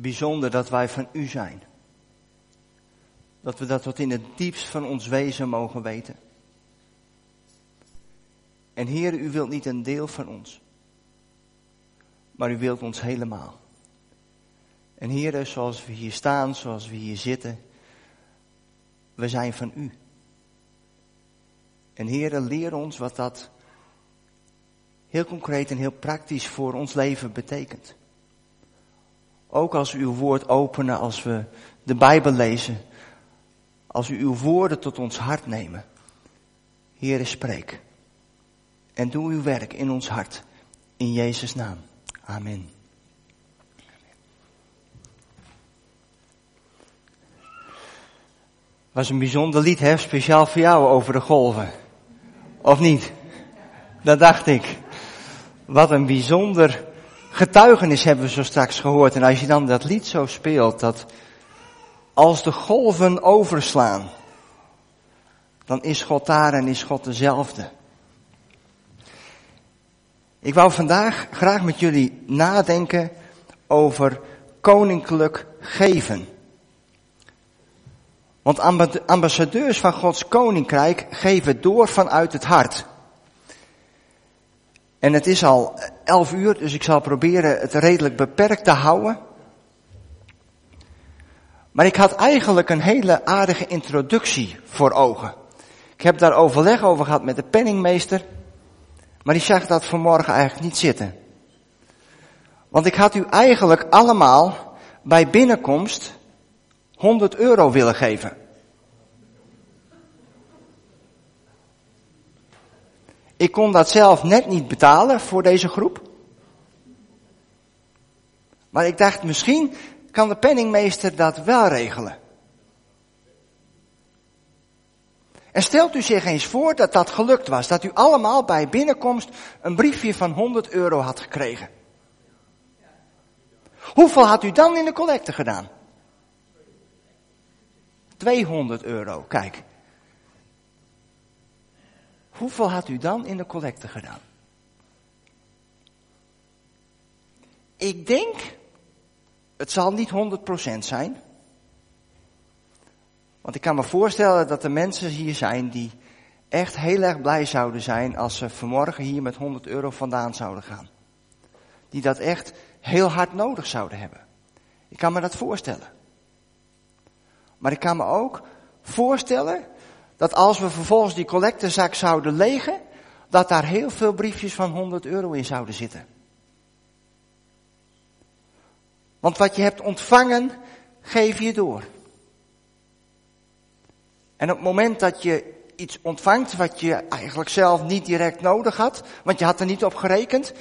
bijzonder dat wij van u zijn. Dat we dat tot in het diepst van ons wezen mogen weten. En Heer, u wilt niet een deel van ons, maar u wilt ons helemaal. En Heer, zoals we hier staan, zoals we hier zitten, we zijn van u. En Heer, leer ons wat dat heel concreet en heel praktisch voor ons leven betekent. Ook als we uw woord openen, als we de Bijbel lezen, als u uw woorden tot ons hart nemen. Heere, spreek. En doe uw werk in ons hart. In Jezus' naam. Amen. Was een bijzonder lied, hè? Speciaal voor jou over de golven. Of niet? Dat dacht ik. Wat een bijzonder getuigenis hebben we zo straks gehoord. En als je dan dat lied zo speelt, dat als de golven overslaan, dan is God daar en is God dezelfde. Ik wou vandaag graag met jullie nadenken over koninklijk geven. Want ambassadeurs van Gods koninkrijk geven door vanuit het hart. En het is al elf uur, dus ik zal proberen het redelijk beperkt te houden. Maar ik had eigenlijk een hele aardige introductie voor ogen. Ik heb daar overleg over gehad met de penningmeester. Maar die zag dat vanmorgen eigenlijk niet zitten. Want ik had u eigenlijk allemaal bij binnenkomst 100 euro willen geven. Ik kon dat zelf net niet betalen voor deze groep. Maar ik dacht, misschien kan de penningmeester dat wel regelen. En stelt u zich eens voor dat dat gelukt was, dat u allemaal bij binnenkomst een briefje van 100 euro had gekregen. Hoeveel had u dan in de collecte gedaan? 200 euro, kijk. Hoeveel had u dan in de collecte gedaan? Ik denk, het zal niet 100% zijn. Want ik kan me voorstellen dat er mensen hier zijn die echt heel erg blij zouden zijn als ze vanmorgen hier met 100 euro vandaan zouden gaan. Die dat echt heel hard nodig zouden hebben. Ik kan me dat voorstellen. Maar ik kan me ook voorstellen dat als we vervolgens die collectezak zouden legen, dat daar heel veel briefjes van 100 euro in zouden zitten. Want wat je hebt ontvangen, geef je door. En op het moment dat je iets ontvangt wat je eigenlijk zelf niet direct nodig had, want je had er niet op gerekend,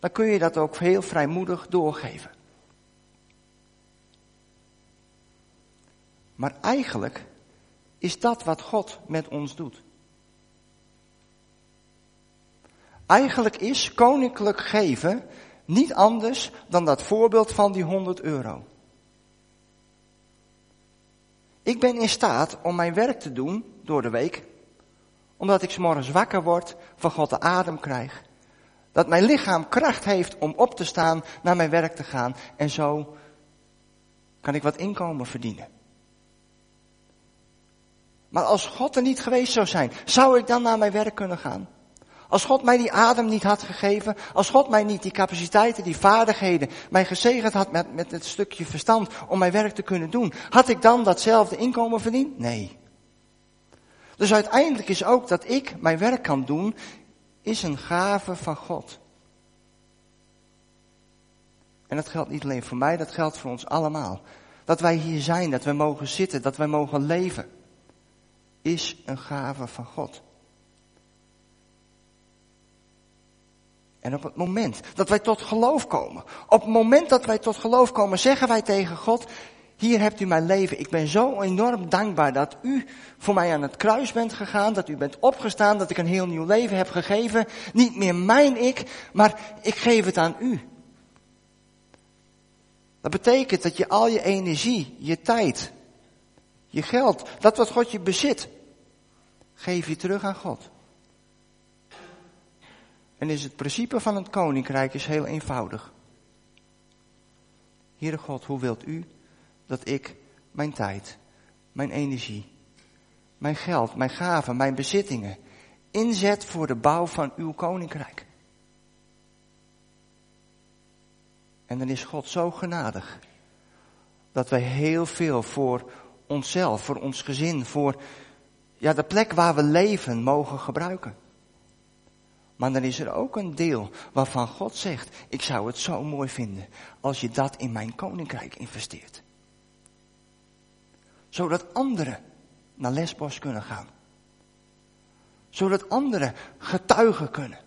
dan kun je dat ook heel vrijmoedig doorgeven. Maar eigenlijk is dat wat God met ons doet. Eigenlijk is koninklijk geven niet anders dan dat voorbeeld van die 100 euro. Ik ben in staat om mijn werk te doen door de week, omdat ik morgens wakker word, van God de adem krijg. Dat mijn lichaam kracht heeft om op te staan, naar mijn werk te gaan en zo kan ik wat inkomen verdienen. Maar als God er niet geweest zou zijn, zou ik dan naar mijn werk kunnen gaan? Als God mij die adem niet had gegeven, als God mij niet die capaciteiten, die vaardigheden, mij gezegend had met, met het stukje verstand om mijn werk te kunnen doen, had ik dan datzelfde inkomen verdiend? Nee. Dus uiteindelijk is ook dat ik mijn werk kan doen, is een gave van God. En dat geldt niet alleen voor mij, dat geldt voor ons allemaal. Dat wij hier zijn, dat wij mogen zitten, dat wij mogen leven is een gave van God. En op het moment dat wij tot geloof komen, op het moment dat wij tot geloof komen, zeggen wij tegen God, hier hebt u mijn leven. Ik ben zo enorm dankbaar dat u voor mij aan het kruis bent gegaan, dat u bent opgestaan, dat ik een heel nieuw leven heb gegeven. Niet meer mijn ik, maar ik geef het aan u. Dat betekent dat je al je energie, je tijd, je geld, dat wat God je bezit, geef je terug aan God. En is het principe van het koninkrijk is heel eenvoudig. Heere God, hoe wilt u dat ik mijn tijd, mijn energie, mijn geld, mijn gaven, mijn bezittingen inzet voor de bouw van uw koninkrijk? En dan is God zo genadig dat wij heel veel voor onszelf, voor ons gezin, voor ja, de plek waar we leven mogen gebruiken. Maar dan is er ook een deel waarvan God zegt, ik zou het zo mooi vinden als je dat in mijn koninkrijk investeert. Zodat anderen naar Lesbos kunnen gaan. Zodat anderen getuigen kunnen.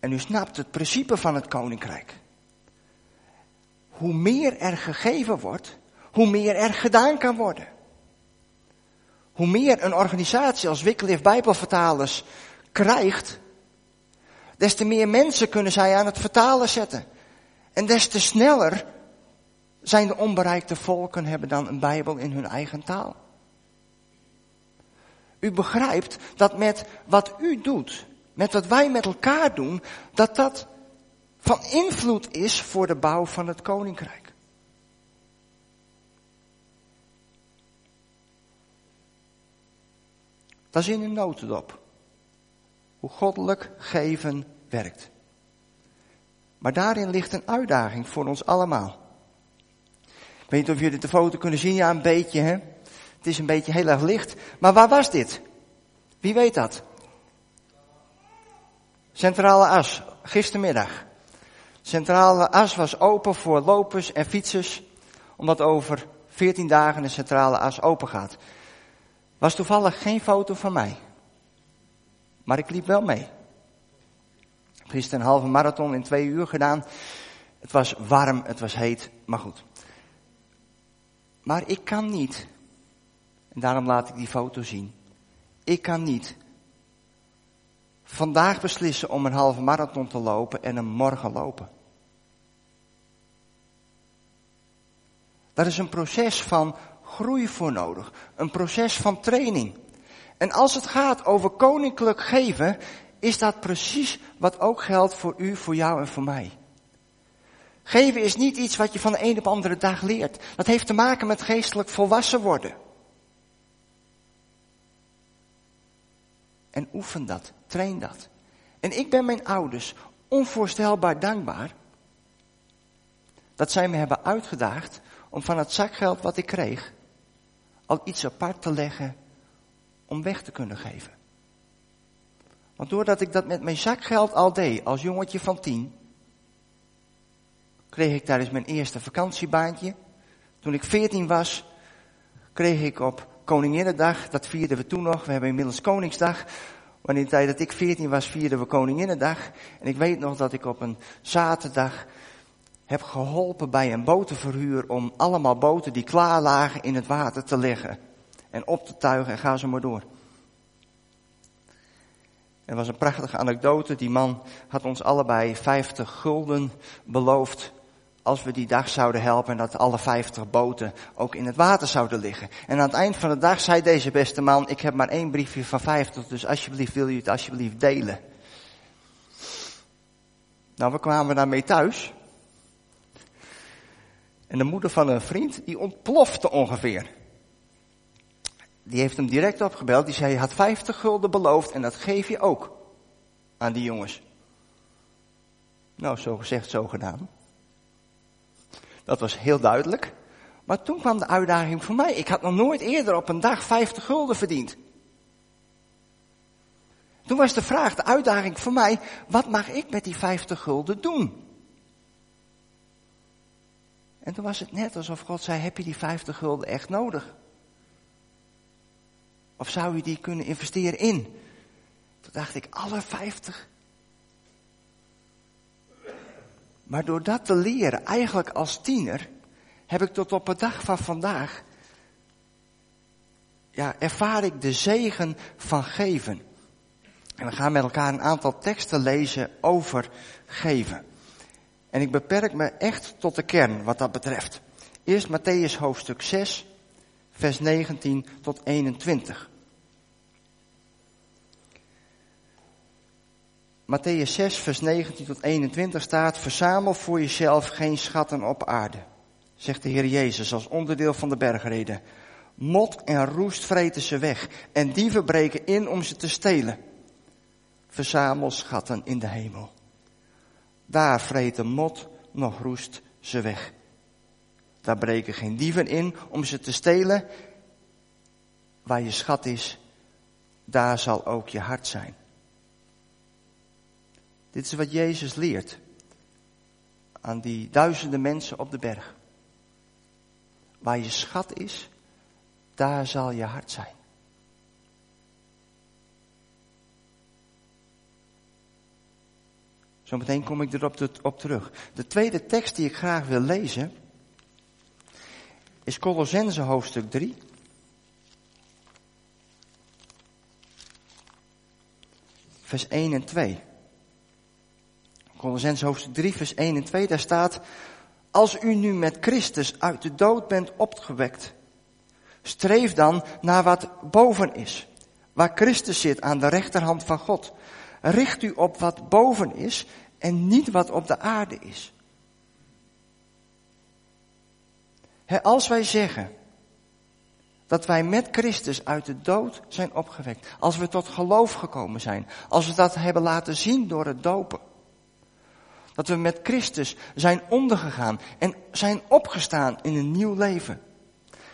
En u snapt het principe van het koninkrijk. Hoe meer er gegeven wordt, hoe meer er gedaan kan worden. Hoe meer een organisatie als Wycliffe Bijbelvertalers krijgt, des te meer mensen kunnen zij aan het vertalen zetten. En des te sneller zijn de onbereikte volken hebben dan een Bijbel in hun eigen taal. U begrijpt dat met wat u doet, met wat wij met elkaar doen, dat dat van invloed is voor de bouw van het koninkrijk. Dat is in een notendop. Hoe goddelijk geven werkt. Maar daarin ligt een uitdaging voor ons allemaal. Ik weet niet of jullie de foto kunnen zien, ja een beetje hè. Het is een beetje heel erg licht. Maar waar was dit? Wie weet dat? Centrale as, gistermiddag. Centrale as was open voor lopers en fietsers, omdat over 14 dagen de centrale as open gaat. Was toevallig geen foto van mij. Maar ik liep wel mee. Gisteren een halve marathon in twee uur gedaan. Het was warm, het was heet, maar goed. Maar ik kan niet, en daarom laat ik die foto zien. Ik kan niet vandaag beslissen om een halve marathon te lopen en hem morgen lopen. Dat is een proces van groei voor nodig. Een proces van training. En als het gaat over koninklijk geven, is dat precies wat ook geldt voor u, voor jou en voor mij. Geven is niet iets wat je van de een op de andere dag leert. Dat heeft te maken met geestelijk volwassen worden. En oefen dat, train dat. En ik ben mijn ouders onvoorstelbaar dankbaar dat zij me hebben uitgedaagd om van het zakgeld wat ik kreeg al iets apart te leggen om weg te kunnen geven. Want doordat ik dat met mijn zakgeld al deed als jongetje van tien, kreeg ik tijdens mijn eerste vakantiebaantje. Toen ik veertien was, kreeg ik op Koninginnedag, dat vierden we toen nog, we hebben inmiddels Koningsdag. Maar in de tijd dat ik veertien was, vierden we Koninginnedag. En ik weet nog dat ik op een zaterdag heb geholpen bij een botenverhuur om allemaal boten die klaar lagen in het water te leggen. En op te tuigen en ga zo maar door. Er was een prachtige anekdote. Die man had ons allebei 50 gulden beloofd als we die dag zouden helpen en dat alle 50 boten ook in het water zouden liggen. En aan het eind van de dag zei deze beste man, ik heb maar één briefje van 50, dus alsjeblieft wil je het alsjeblieft delen. Nou, we kwamen daarmee thuis. En de moeder van een vriend, die ontplofte ongeveer. Die heeft hem direct opgebeld. Die zei, je had 50 gulden beloofd en dat geef je ook aan die jongens. Nou, zo gezegd, zo gedaan. Dat was heel duidelijk. Maar toen kwam de uitdaging voor mij. Ik had nog nooit eerder op een dag 50 gulden verdiend. Toen was de vraag, de uitdaging voor mij, wat mag ik met die 50 gulden doen? En toen was het net alsof God zei, heb je die 50 gulden echt nodig? Of zou je die kunnen investeren in? Toen dacht ik, alle 50? Maar door dat te leren, eigenlijk als tiener, heb ik tot op de dag van vandaag, ja, ervaar ik de zegen van geven. En we gaan met elkaar een aantal teksten lezen over geven. En ik beperk me echt tot de kern wat dat betreft. Eerst Matthäus hoofdstuk 6, vers 19 tot 21. Matthäus 6, vers 19 tot 21 staat, verzamel voor jezelf geen schatten op aarde, zegt de Heer Jezus als onderdeel van de bergreden. Mot en roest vreten ze weg en dieven breken in om ze te stelen. Verzamel schatten in de hemel. Daar vreten mot nog roest ze weg. Daar breken geen dieven in om ze te stelen. Waar je schat is, daar zal ook je hart zijn. Dit is wat Jezus leert aan die duizenden mensen op de berg. Waar je schat is, daar zal je hart zijn. Zometeen kom ik erop op terug. De tweede tekst die ik graag wil lezen is Colossense hoofdstuk 3. Vers 1 en 2. Colossense hoofdstuk 3, vers 1 en 2, daar staat, als u nu met Christus uit de dood bent opgewekt, streef dan naar wat boven is, waar Christus zit aan de rechterhand van God. Richt u op wat boven is en niet wat op de aarde is. als wij zeggen dat wij met Christus uit de dood zijn opgewekt, als we tot geloof gekomen zijn, als we dat hebben laten zien door het dopen, dat we met Christus zijn ondergegaan en zijn opgestaan in een nieuw leven.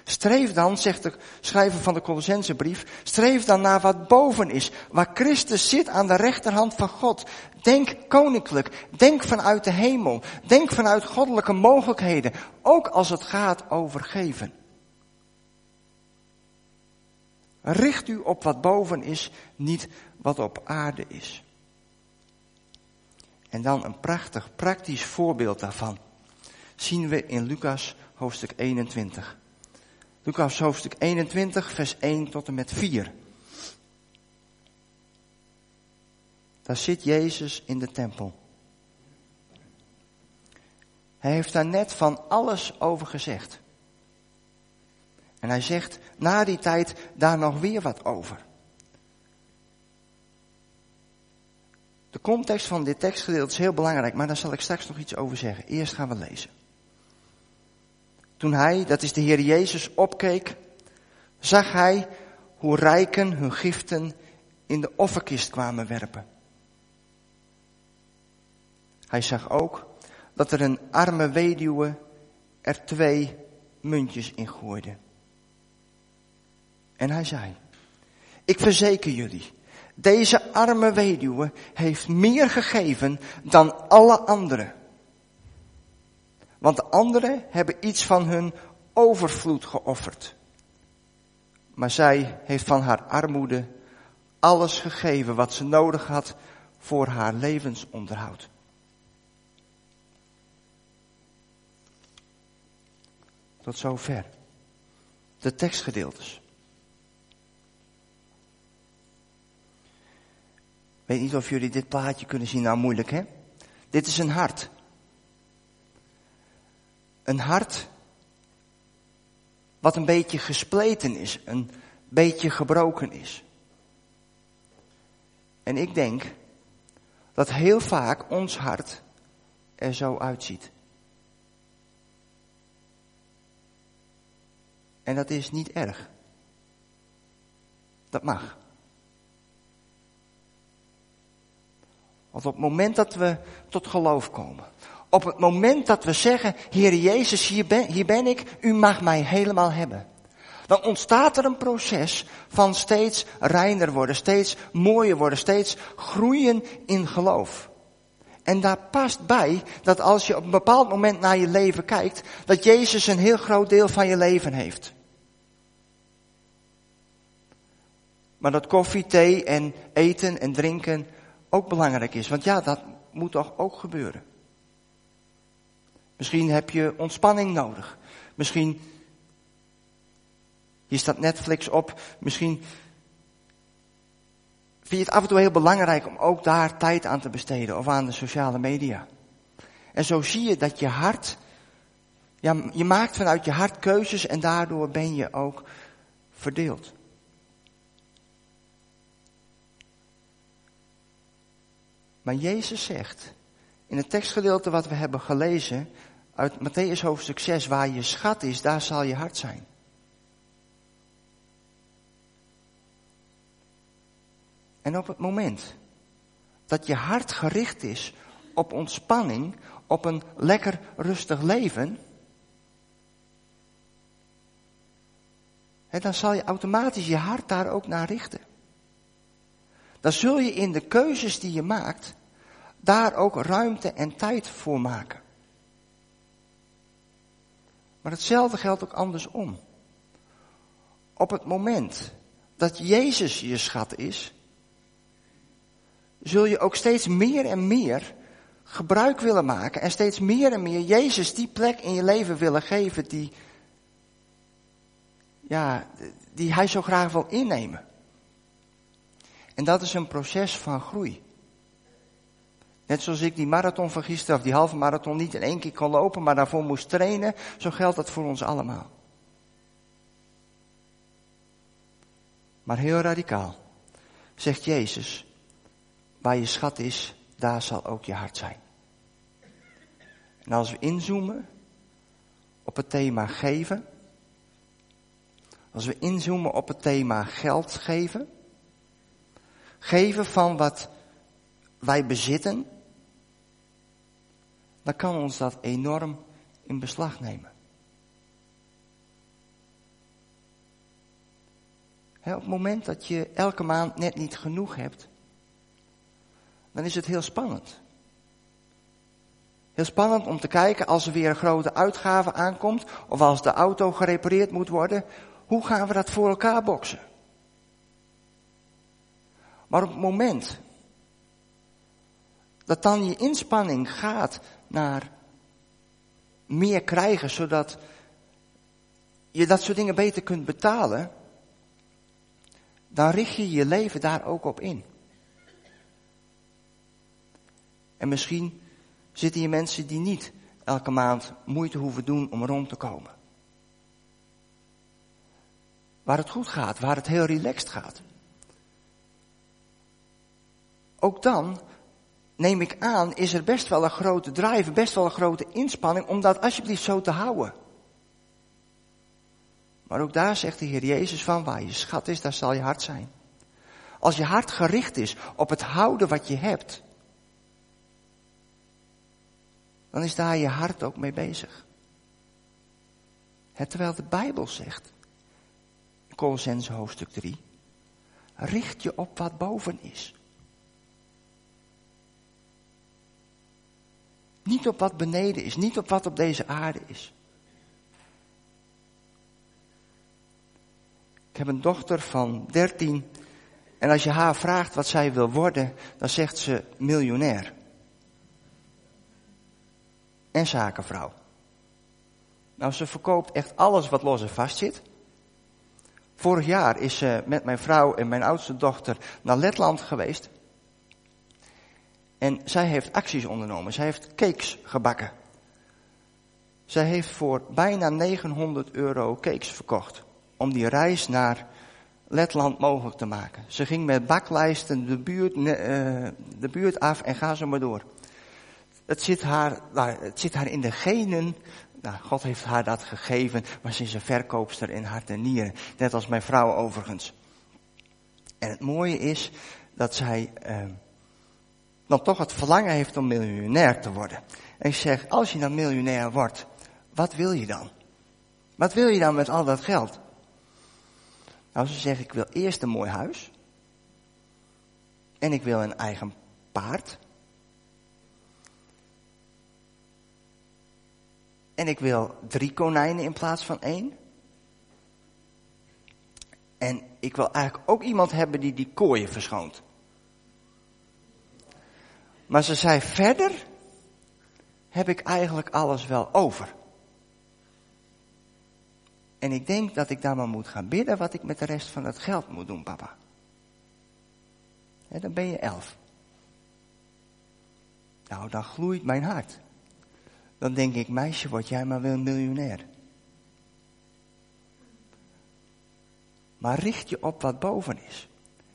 Streef dan, zegt de schrijver van de Colossensebrief, streef dan naar wat boven is, waar Christus zit aan de rechterhand van God. Denk koninklijk, denk vanuit de hemel, denk vanuit goddelijke mogelijkheden, ook als het gaat over geven. Richt u op wat boven is, niet wat op aarde is. En dan een prachtig, praktisch voorbeeld daarvan zien we in Lucas hoofdstuk 21. Lucas hoofdstuk 21, vers 1 tot en met 4. Daar zit Jezus in de tempel. Hij heeft daar net van alles over gezegd. En hij zegt na die tijd daar nog weer wat over. De context van dit tekstgedeelte is heel belangrijk, maar daar zal ik straks nog iets over zeggen. Eerst gaan we lezen. Toen hij, dat is de Heer Jezus, opkeek, zag hij hoe rijken hun giften in de offerkist kwamen werpen. Hij zag ook dat er een arme weduwe er twee muntjes in gooide. En hij zei, ik verzeker jullie, deze arme weduwe heeft meer gegeven dan alle anderen. Want de anderen hebben iets van hun overvloed geofferd. Maar zij heeft van haar armoede alles gegeven wat ze nodig had voor haar levensonderhoud. Tot zover. De tekstgedeeltes. Weet niet of jullie dit plaatje kunnen zien, nou moeilijk hè. Dit is een hart. Een hart wat een beetje gespleten is, een beetje gebroken is. En ik denk dat heel vaak ons hart er zo uitziet. En dat is niet erg. Dat mag. Want op het moment dat we tot geloof komen, op het moment dat we zeggen, Heer Jezus, hier ben, hier ben ik, u mag mij helemaal hebben. Dan ontstaat er een proces van steeds reiner worden, steeds mooier worden, steeds groeien in geloof. En daar past bij dat als je op een bepaald moment naar je leven kijkt, dat Jezus een heel groot deel van je leven heeft. Maar dat koffie, thee en eten en drinken ook belangrijk is. Want ja, dat moet toch ook gebeuren. Misschien heb je ontspanning nodig. Misschien je staat Netflix op. Misschien vind je het af en toe heel belangrijk om ook daar tijd aan te besteden of aan de sociale media. En zo zie je dat je hart, ja, je maakt vanuit je hart keuzes en daardoor ben je ook verdeeld. Maar Jezus zegt, in het tekstgedeelte wat we hebben gelezen, uit Matthäus hoofdstuk 6, waar je schat is, daar zal je hart zijn. En op het moment dat je hart gericht is op ontspanning, op een lekker rustig leven, dan zal je automatisch je hart daar ook naar richten. Dan zul je in de keuzes die je maakt, daar ook ruimte en tijd voor maken. Maar hetzelfde geldt ook andersom. Op het moment dat Jezus je schat is, zul je ook steeds meer en meer gebruik willen maken en steeds meer en meer Jezus die plek in je leven willen geven die, ja, die Hij zo graag wil innemen. En dat is een proces van groei. Net zoals ik die marathon van gisteren, of die halve marathon, niet in één keer kon lopen, maar daarvoor moest trainen, zo geldt dat voor ons allemaal. Maar heel radicaal zegt Jezus, waar je schat is, daar zal ook je hart zijn. En als we inzoomen op het thema geven, als we inzoomen op het thema geld geven, geven van wat wij bezitten, dan kan ons dat enorm in beslag nemen. op het moment dat je elke maand net niet genoeg hebt, dan is het heel spannend. Heel spannend om te kijken als er weer een grote uitgave aankomt, of als de auto gerepareerd moet worden, hoe gaan we dat voor elkaar boksen? Maar op het moment dat dan je inspanning gaat naar meer krijgen, zodat je dat soort dingen beter kunt betalen, dan richt je je leven daar ook op in. En misschien zitten hier mensen die niet elke maand moeite hoeven doen om rond te komen. Waar het goed gaat, waar het heel relaxed gaat. Ook dan neem ik aan, is er best wel een grote drive, best wel een grote inspanning om dat alsjeblieft zo te houden. Maar ook daar zegt de Heer Jezus van, waar je schat is, daar zal je hart zijn. Als je hart gericht is op het houden wat je hebt, dan is daar je hart ook mee bezig. terwijl de Bijbel zegt, Colossense hoofdstuk 3, richt je op wat boven is. Niet op wat beneden is, niet op wat op deze aarde is. Ik heb een dochter van 13 en als je haar vraagt wat zij wil worden, dan zegt ze miljonair. En zakenvrouw. Nou, ze verkoopt echt alles wat los en vast zit. Vorig jaar is ze met mijn vrouw en mijn oudste dochter naar Letland geweest. En zij heeft acties ondernomen. Zij heeft cakes gebakken. Zij heeft voor bijna 900 euro cakes verkocht. Om die reis naar Letland mogelijk te maken. Ze ging met baklijsten de buurt, uh, de buurt af en ga zo maar door. Het zit, haar, nou, het zit haar in de genen. Nou, God heeft haar dat gegeven, maar ze is een verkoopster in hart en nieren. Net als mijn vrouw overigens. En het mooie is dat zij uh, dan toch het verlangen heeft om miljonair te worden. En ik zeg, als je dan miljonair wordt, wat wil je dan? Wat wil je dan met al dat geld? Nou, ze zegt, ik wil eerst een mooi huis. En ik wil een eigen paard. En ik wil drie konijnen in plaats van één. En ik wil eigenlijk ook iemand hebben die die kooien verschoont. Maar ze zei verder heb ik eigenlijk alles wel over. En ik denk dat ik daar maar moet gaan bidden wat ik met de rest van het geld moet doen, papa. En dan ben je elf. Nou, dan gloeit mijn hart. Dan denk ik, meisje, word jij maar wel miljonair. Maar richt je op wat boven is.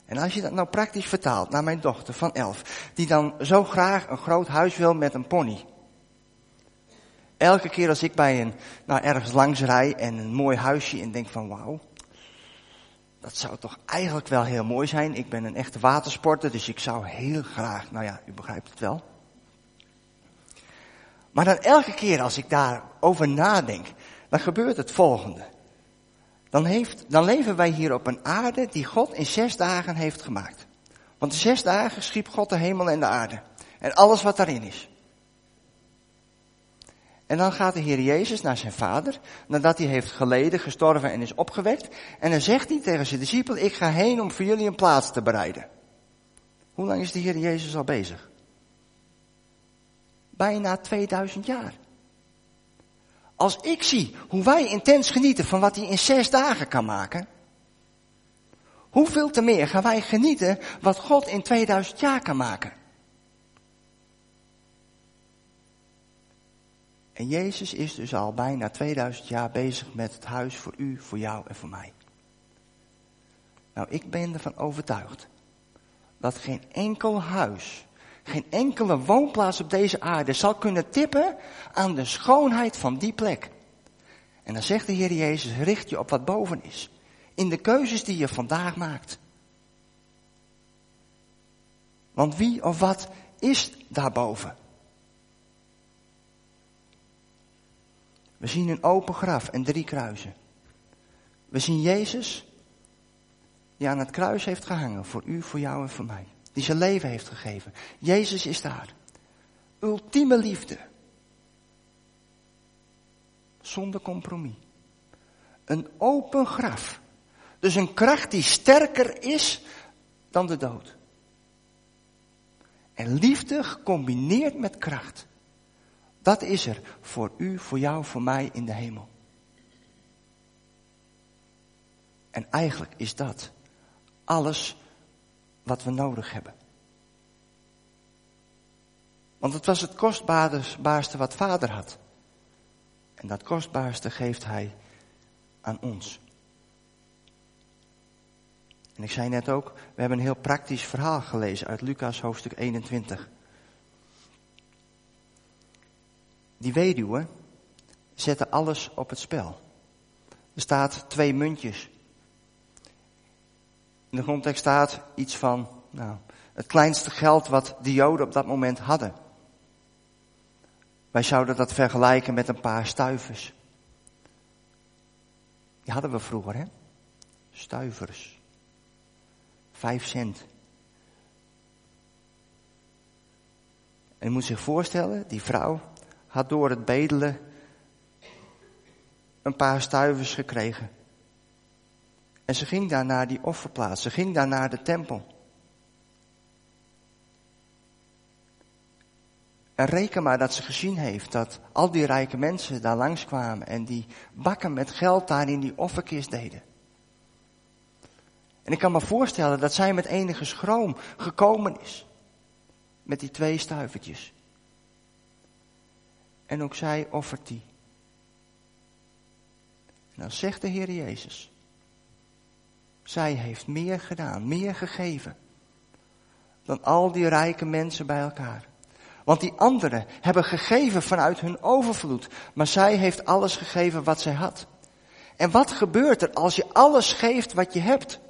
En als je dat nou praktisch vertaalt naar mijn dochter van elf, die dan zo graag een groot huis wil met een pony. Elke keer als ik bij een, nou ergens langs rij en een mooi huisje en denk van wauw, dat zou toch eigenlijk wel heel mooi zijn. Ik ben een echte watersporter, dus ik zou heel graag, nou ja, u begrijpt het wel. Maar dan elke keer als ik daarover nadenk, dan gebeurt het volgende. Dan, heeft, dan leven wij hier op een aarde die God in zes dagen heeft gemaakt. Want in zes dagen schiep God de hemel en de aarde. En alles wat daarin is. En dan gaat de Heer Jezus naar zijn vader, nadat hij heeft geleden, gestorven en is opgewekt. En dan zegt hij tegen zijn discipel, ik ga heen om voor jullie een plaats te bereiden. Hoe lang is de Heer Jezus al bezig? Bijna 2000 jaar. Als ik zie hoe wij intens genieten van wat hij in zes dagen kan maken, hoeveel te meer gaan wij genieten wat God in 2000 jaar kan maken? En Jezus is dus al bijna 2000 jaar bezig met het huis voor u, voor jou en voor mij. Nou, ik ben ervan overtuigd dat geen enkel huis, geen enkele woonplaats op deze aarde zal kunnen tippen aan de schoonheid van die plek. En dan zegt de Heer Jezus, richt je op wat boven is. In de keuzes die je vandaag maakt. Want wie of wat is daarboven? We zien een open graf en drie kruisen. We zien Jezus die aan het kruis heeft gehangen voor u, voor jou en voor mij. Die zijn leven heeft gegeven. Jezus is daar. Ultieme liefde. Zonder compromis. Een open graf. Dus een kracht die sterker is dan de dood. En liefde gecombineerd met kracht. Dat is er voor u, voor jou, voor mij in de hemel. En eigenlijk is dat alles wat we nodig hebben. Want het was het kostbaarste wat vader had. En dat kostbaarste geeft hij aan ons. En ik zei net ook, we hebben een heel praktisch verhaal gelezen uit Lucas hoofdstuk 21. Die weduwe zette alles op het spel. Er staat twee muntjes. In de grondtekst staat iets van, nou, het kleinste geld wat de Joden op dat moment hadden. Wij zouden dat vergelijken met een paar stuivers. Die hadden we vroeger, hè? Stuivers. Vijf cent. En je moet zich voorstellen, die vrouw, had door het bedelen een paar stuivers gekregen. En ze ging daar naar die offerplaats, ze ging daar naar de tempel. En reken maar dat ze gezien heeft dat al die rijke mensen daar langskwamen en die bakken met geld daar in die offerkist deden. En ik kan me voorstellen dat zij met enige schroom gekomen is. Met die twee stuivertjes. En ook zij offert die. En dan zegt de Heer Jezus. Zij heeft meer gedaan, meer gegeven. Dan al die rijke mensen bij elkaar. Want die anderen hebben gegeven vanuit hun overvloed. Maar zij heeft alles gegeven wat zij had. En wat gebeurt er als je alles geeft wat je hebt?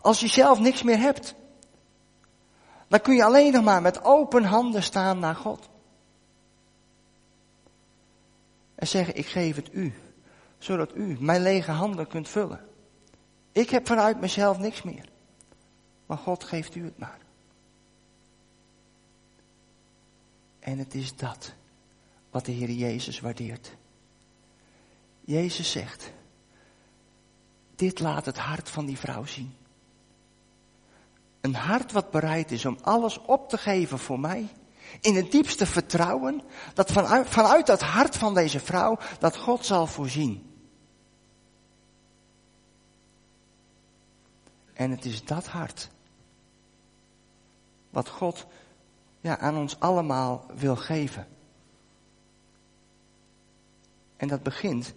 Als je zelf niks meer hebt. Dan kun je alleen nog maar met open handen staan naar God. En zeggen, ik geef het u, zodat u mijn lege handen kunt vullen. Ik heb vanuit mezelf niks meer. Maar God geeft u het maar. En het is dat wat de Heer Jezus waardeert. Jezus zegt, dit laat het hart van die vrouw zien. Een hart wat bereid is om alles op te geven voor mij. In het diepste vertrouwen dat vanuit, vanuit dat hart van deze vrouw dat God zal voorzien. En het is dat hart wat God ja, aan ons allemaal wil geven. En dat begint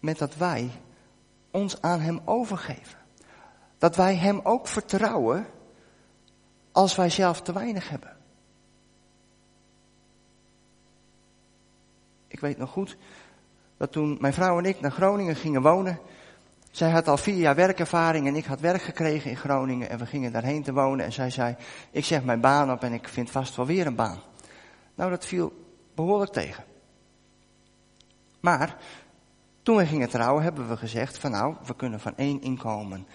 met dat wij ons aan Hem overgeven. dat wij Hem ook vertrouwen als wij zelf te weinig hebben. Ik weet nog goed dat toen mijn vrouw en ik naar Groningen gingen wonen, zij had al vier jaar werkervaring en ik had werk gekregen in Groningen en we gingen daarheen te wonen en zij zei, ik zeg mijn baan op en ik vind vast wel weer een baan. Nou, dat viel behoorlijk tegen. Maar toen we gingen trouwen hebben we gezegd van nou, we kunnen van één inkomen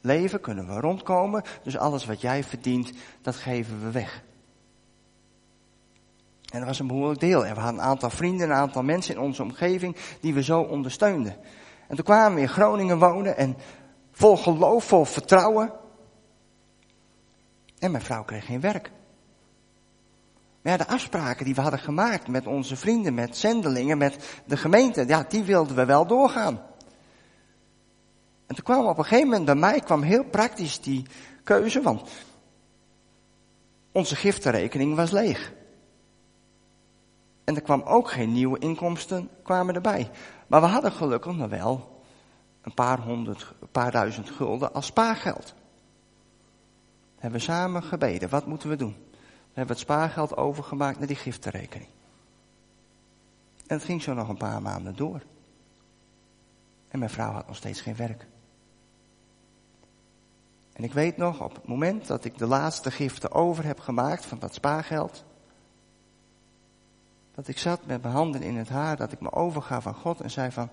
leven, kunnen we rondkomen, dus alles wat jij verdient, dat geven we weg. En dat was een behoorlijk deel. En we hadden een aantal vrienden, een aantal mensen in onze omgeving die we zo ondersteunden. En toen kwamen we in Groningen wonen en vol geloof, vol vertrouwen. En mijn vrouw kreeg geen werk. Maar ja, de afspraken die we hadden gemaakt met onze vrienden, met zendelingen, met de gemeente, ja, die wilden we wel doorgaan. En toen kwam op een gegeven moment bij mij kwam heel praktisch die keuze, want onze giftenrekening was leeg. En er kwam ook geen nieuwe inkomsten kwamen erbij. Maar we hadden gelukkig nog wel een paar honderd, een paar duizend gulden als spaargeld. Hebben we samen gebeden. Wat moeten we doen? We hebben het spaargeld overgemaakt naar die giftenrekening. En het ging zo nog een paar maanden door. En mijn vrouw had nog steeds geen werk. En ik weet nog, op het moment dat ik de laatste giften over heb gemaakt van dat spaargeld, dat ik zat met mijn handen in het haar, dat ik me overgaf aan God en zei van,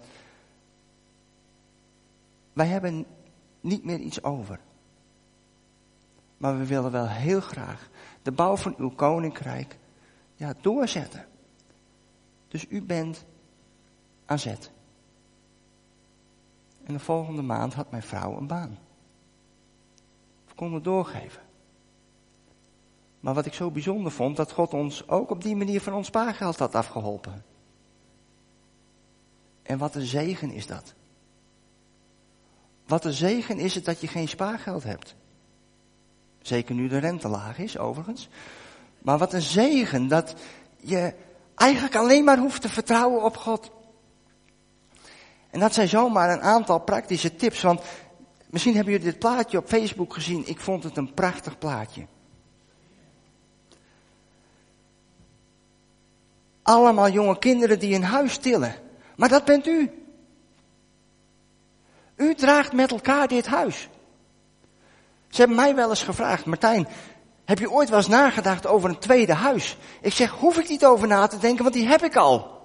wij hebben niet meer iets over. Maar we willen wel heel graag de bouw van uw koninkrijk ja, doorzetten. Dus u bent aan zet. En de volgende maand had mijn vrouw een baan. We konden doorgeven. Maar wat ik zo bijzonder vond, dat God ons ook op die manier van ons spaargeld had afgeholpen. En wat een zegen is dat. Wat een zegen is het dat je geen spaargeld hebt. Zeker nu de rente laag is, overigens. Maar wat een zegen dat je eigenlijk alleen maar hoeft te vertrouwen op God. En dat zijn zomaar een aantal praktische tips, want misschien hebben jullie dit plaatje op Facebook gezien. Ik vond het een prachtig plaatje. Allemaal jonge kinderen die een huis tillen. Maar dat bent u. U draagt met elkaar dit huis. Ze hebben mij wel eens gevraagd, Martijn, heb je ooit wel eens nagedacht over een tweede huis? Ik zeg, hoef ik niet over na te denken, want die heb ik al.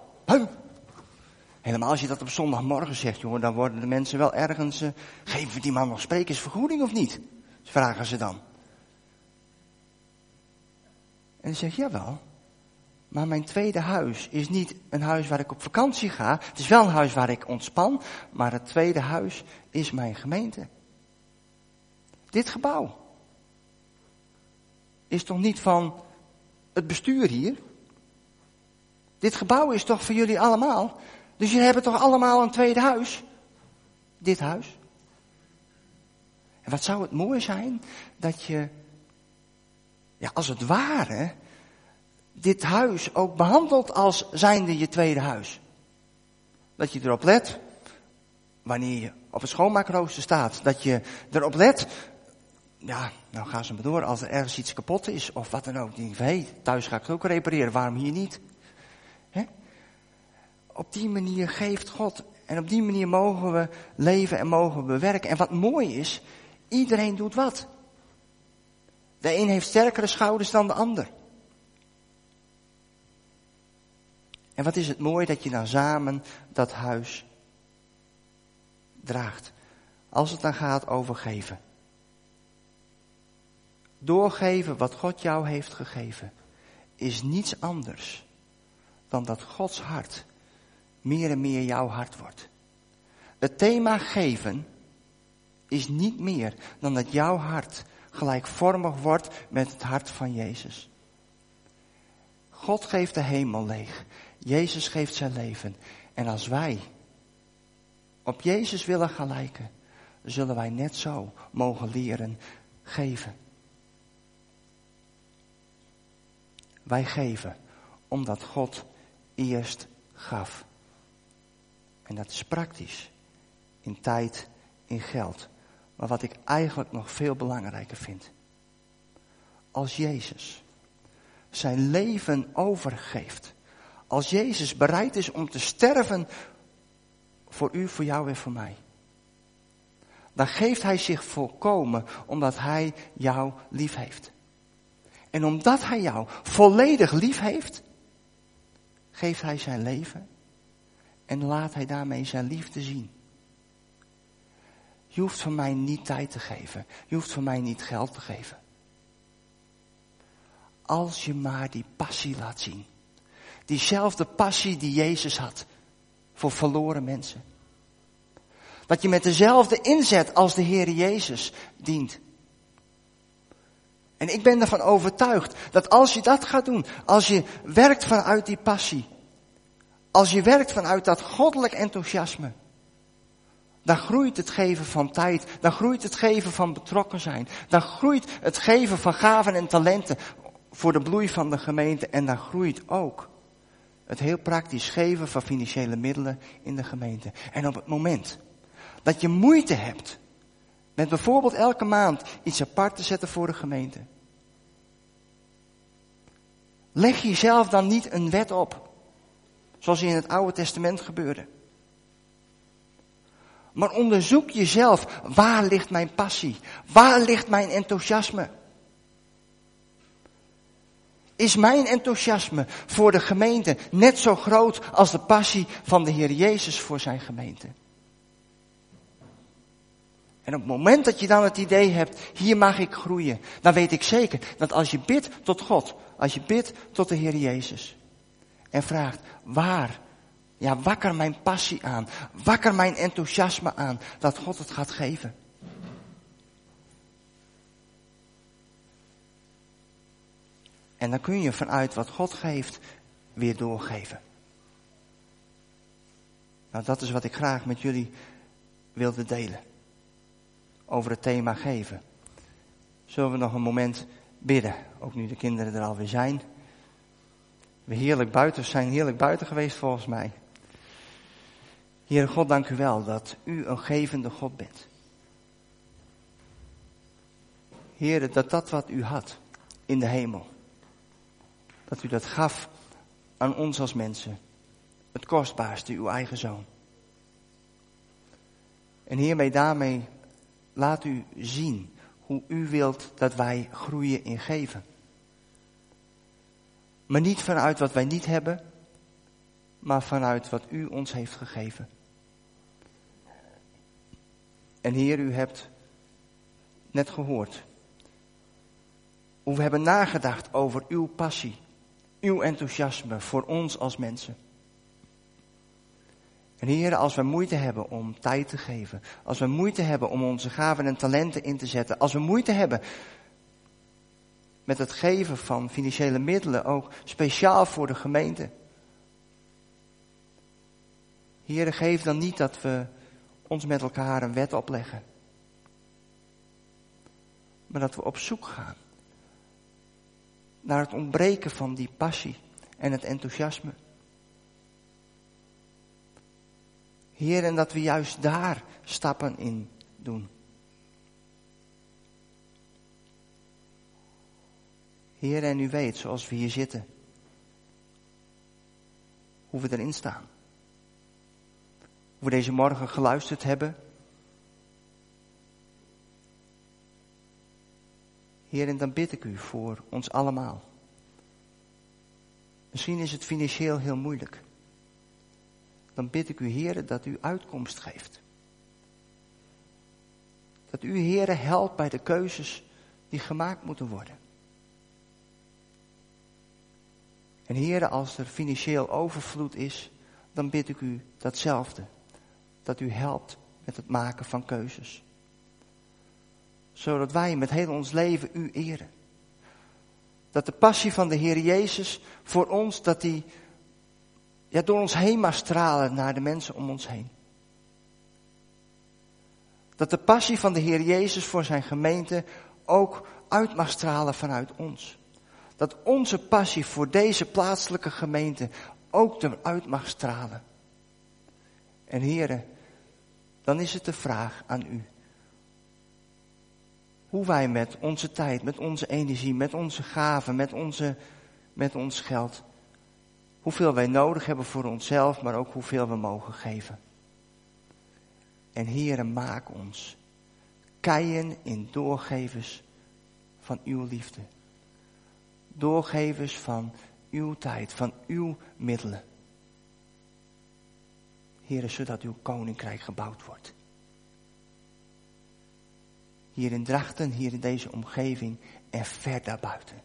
Helemaal als je dat op zondagmorgen zegt, jongen, dan worden de mensen wel ergens, uh, geven we die man nog sprekersvergoeding of niet? Vragen ze dan. En ik zeg, jawel. Maar mijn tweede huis is niet een huis waar ik op vakantie ga. Het is wel een huis waar ik ontspan. Maar het tweede huis is mijn gemeente. Dit gebouw is toch niet van het bestuur hier? Dit gebouw is toch voor jullie allemaal? Dus jullie hebben toch allemaal een tweede huis? Dit huis. En wat zou het mooi zijn dat je, ja, als het ware, dit huis ook behandelt als zijnde je tweede huis. Dat je erop let, wanneer je op het schoonmaakrooster staat, dat je erop let, ja, nou gaan ze maar door, als er ergens iets kapot is of wat dan ook. Die hey, thuis ga ik het ook repareren, waarom hier niet? He? Op die manier geeft God en op die manier mogen we leven en mogen we werken. En wat mooi is, iedereen doet wat. De een heeft sterkere schouders dan de ander. En wat is het mooi dat je dan samen dat huis draagt. Als het dan gaat over geven. Doorgeven wat God jou heeft gegeven is niets anders dan dat Gods hart meer en meer jouw hart wordt. Het thema geven is niet meer dan dat jouw hart gelijkvormig wordt met het hart van Jezus. God geeft de hemel leeg. Jezus geeft zijn leven. En als wij op Jezus willen gelijken, zullen wij net zo mogen leren geven. Wij geven omdat God eerst gaf. En dat is praktisch. In tijd, in geld. Maar wat ik eigenlijk nog veel belangrijker vind. Als Jezus zijn leven overgeeft. Als Jezus bereid is om te sterven voor u, voor jou en voor mij. Dan geeft hij zich volkomen omdat hij jou lief heeft. En omdat hij jou volledig lief heeft, geeft hij zijn leven en laat hij daarmee zijn liefde zien. Je hoeft van mij niet tijd te geven. Je hoeft van mij niet geld te geven. Als je maar die passie laat zien. Diezelfde passie die Jezus had voor verloren mensen. Dat je met dezelfde inzet als de Heer Jezus dient. En ik ben ervan overtuigd dat als je dat gaat doen, als je werkt vanuit die passie, als je werkt vanuit dat goddelijk enthousiasme, dan groeit het geven van tijd, dan groeit het geven van betrokken zijn, dan groeit het geven van gaven en talenten voor de bloei van de gemeente en dan groeit ook het heel praktisch geven van financiële middelen in de gemeente. En op het moment dat je moeite hebt met bijvoorbeeld elke maand iets apart te zetten voor de gemeente, leg jezelf dan niet een wet op, zoals in het Oude Testament gebeurde. Maar onderzoek jezelf, waar ligt mijn passie? Waar ligt mijn enthousiasme? Is mijn enthousiasme voor de gemeente net zo groot als de passie van de Heer Jezus voor zijn gemeente? En op het moment dat je dan het idee hebt, hier mag ik groeien, dan weet ik zeker dat als je bidt tot God, als je bidt tot de Heer Jezus en vraagt, waar, ja, wakker mijn passie aan, wakker mijn enthousiasme aan, dat God het gaat geven. En dan kun je vanuit wat God geeft weer doorgeven. Nou, dat is wat ik graag met jullie wilde delen. Over het thema geven. Zullen we nog een moment bidden, ook nu de kinderen er alweer zijn. We heerlijk buiten, zijn heerlijk buiten geweest volgens mij. Heere God, dank u wel dat u een gevende God bent. Heere, dat dat wat u had in de hemel, dat u dat gaf aan ons als mensen. Het kostbaarste, uw eigen zoon. En hiermee daarmee laat u zien hoe u wilt dat wij groeien in geven. Maar niet vanuit wat wij niet hebben, maar vanuit wat u ons heeft gegeven. En Heer, u hebt net gehoord hoe we hebben nagedacht over uw passie, uw enthousiasme voor ons als mensen. En Heer, als we moeite hebben om tijd te geven, als we moeite hebben om onze gaven en talenten in te zetten, als we moeite hebben met het geven van financiële middelen, ook speciaal voor de gemeente. Heer, geef dan niet dat we ons met elkaar een wet opleggen. Maar dat we op zoek gaan naar het ontbreken van die passie en het enthousiasme. Heer, en dat we juist daar stappen in doen. Heer, en u weet, zoals we hier zitten, hoe we erin staan we deze morgen geluisterd hebben. Heer, en dan bid ik u voor ons allemaal. Misschien is het financieel heel moeilijk. Dan bid ik u, Heer, dat u uitkomst geeft. Dat u, Heer, helpt bij de keuzes die gemaakt moeten worden. En Heer, als er financieel overvloed is, dan bid ik u datzelfde dat u helpt met het maken van keuzes. Zodat wij met heel ons leven u eren. Dat de passie van de Heer Jezus voor ons, dat die ja, door ons heen mag stralen naar de mensen om ons heen. Dat de passie van de Heer Jezus voor zijn gemeente ook uit mag stralen vanuit ons. Dat onze passie voor deze plaatselijke gemeente ook eruit mag stralen. En heren, dan is het de vraag aan u. hoe wij met onze tijd, met onze energie, met onze gaven, met, onze, met ons geld, hoeveel wij nodig hebben voor onszelf, maar ook hoeveel we mogen geven. En Heere, maak ons keien in doorgevers van uw liefde. Doorgevers van uw tijd, van uw middelen. Heere, zodat uw koninkrijk gebouwd wordt. Hier in Drachten, hier in deze omgeving en ver daarbuiten.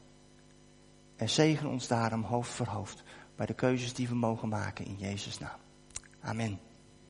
En zegen ons daarom hoofd voor hoofd bij de keuzes die we mogen maken in Jezus' naam. Amen.